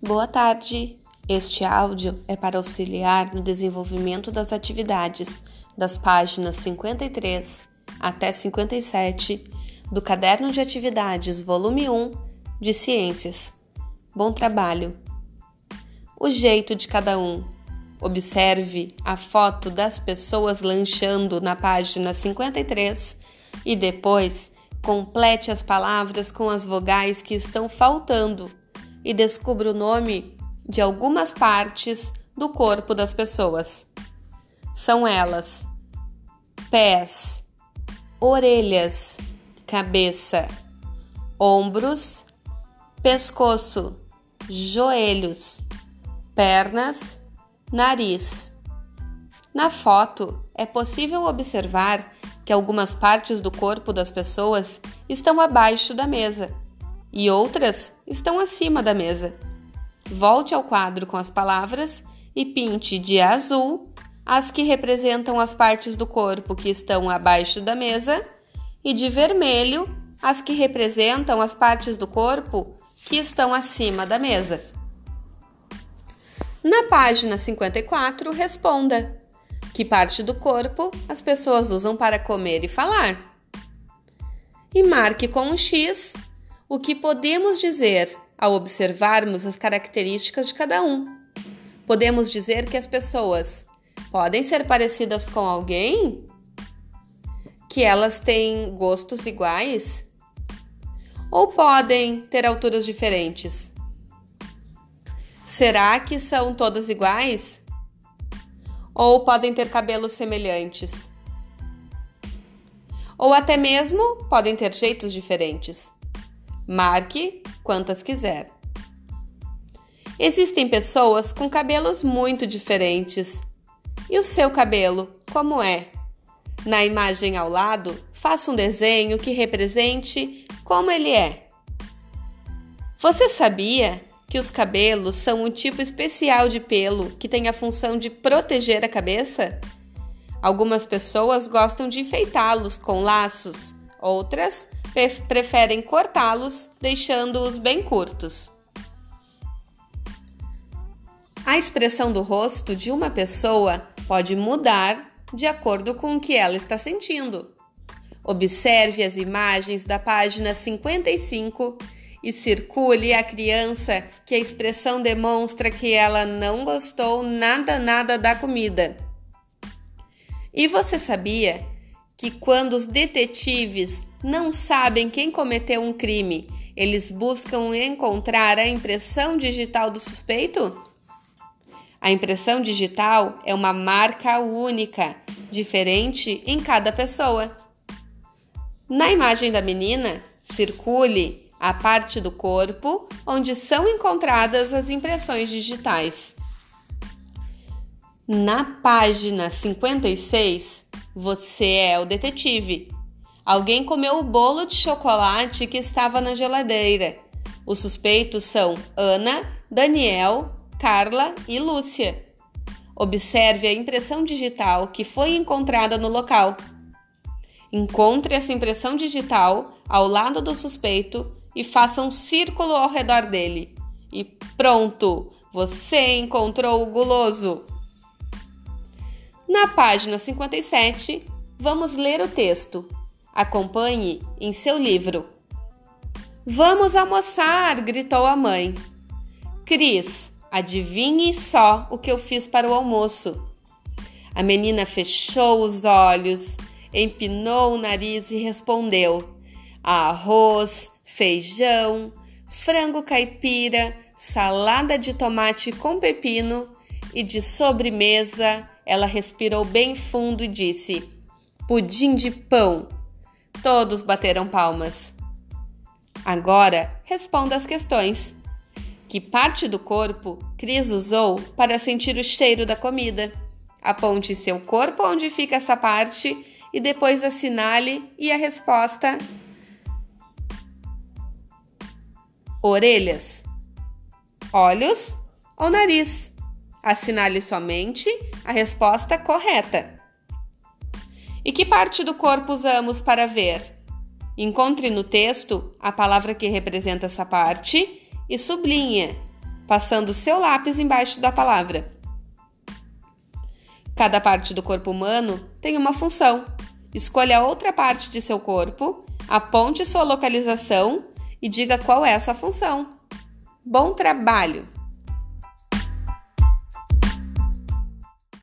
Boa tarde! Este áudio é para auxiliar no desenvolvimento das atividades das páginas 53 até 57 do Caderno de Atividades, volume 1 de Ciências. Bom trabalho! O jeito de cada um. Observe a foto das pessoas lanchando na página 53 e depois complete as palavras com as vogais que estão faltando e descubra o nome de algumas partes do corpo das pessoas. São elas: pés, orelhas, cabeça, ombros, pescoço, joelhos, pernas, nariz. Na foto é possível observar que algumas partes do corpo das pessoas estão abaixo da mesa e outras estão acima da mesa. Volte ao quadro com as palavras e pinte de azul as que representam as partes do corpo que estão abaixo da mesa e de vermelho as que representam as partes do corpo que estão acima da mesa. Na página 54, responda: Que parte do corpo as pessoas usam para comer e falar? E marque com um X o que podemos dizer ao observarmos as características de cada um. Podemos dizer que as pessoas podem ser parecidas com alguém? Que elas têm gostos iguais? Ou podem ter alturas diferentes? Será que são todas iguais? Ou podem ter cabelos semelhantes? Ou até mesmo podem ter jeitos diferentes? Marque quantas quiser. Existem pessoas com cabelos muito diferentes. E o seu cabelo, como é? Na imagem ao lado, faça um desenho que represente como ele é. Você sabia que os cabelos são um tipo especial de pelo que tem a função de proteger a cabeça? Algumas pessoas gostam de enfeitá-los com laços, outras preferem cortá-los, deixando-os bem curtos. A expressão do rosto de uma pessoa pode mudar de acordo com o que ela está sentindo. Observe as imagens da página 55 e circule a criança que a expressão demonstra que ela não gostou nada nada da comida. E você sabia que quando os detetives não sabem quem cometeu um crime, eles buscam encontrar a impressão digital do suspeito? A impressão digital é uma marca única, diferente em cada pessoa. Na imagem da menina, circule a parte do corpo onde são encontradas as impressões digitais. Na página 56, você é o detetive Alguém comeu o bolo de chocolate que estava na geladeira. Os suspeitos são Ana, Daniel, Carla e Lúcia. Observe a impressão digital que foi encontrada no local. Encontre essa impressão digital ao lado do suspeito e faça um círculo ao redor dele. E pronto! Você encontrou o guloso! Na página 57, vamos ler o texto Acompanhe em seu livro. Vamos almoçar! gritou a mãe. Cris, adivinhe só o que eu fiz para o almoço. A menina fechou os olhos, empinou o nariz e respondeu: arroz, feijão, frango caipira, salada de tomate com pepino e de sobremesa ela respirou bem fundo e disse: pudim de pão. Todos bateram palmas. Agora, responda as questões. Que parte do corpo Cris usou para sentir o cheiro da comida? Aponte seu corpo onde fica essa parte e depois assinale e a resposta. Orelhas, olhos ou nariz? Assinale somente a resposta correta. E que parte do corpo usamos para ver? Encontre no texto a palavra que representa essa parte e sublinhe. passando seu lápis embaixo da palavra. Cada parte do corpo humano tem uma função. Escolha outra parte de seu corpo, aponte sua localização e diga qual é a sua função. Bom trabalho!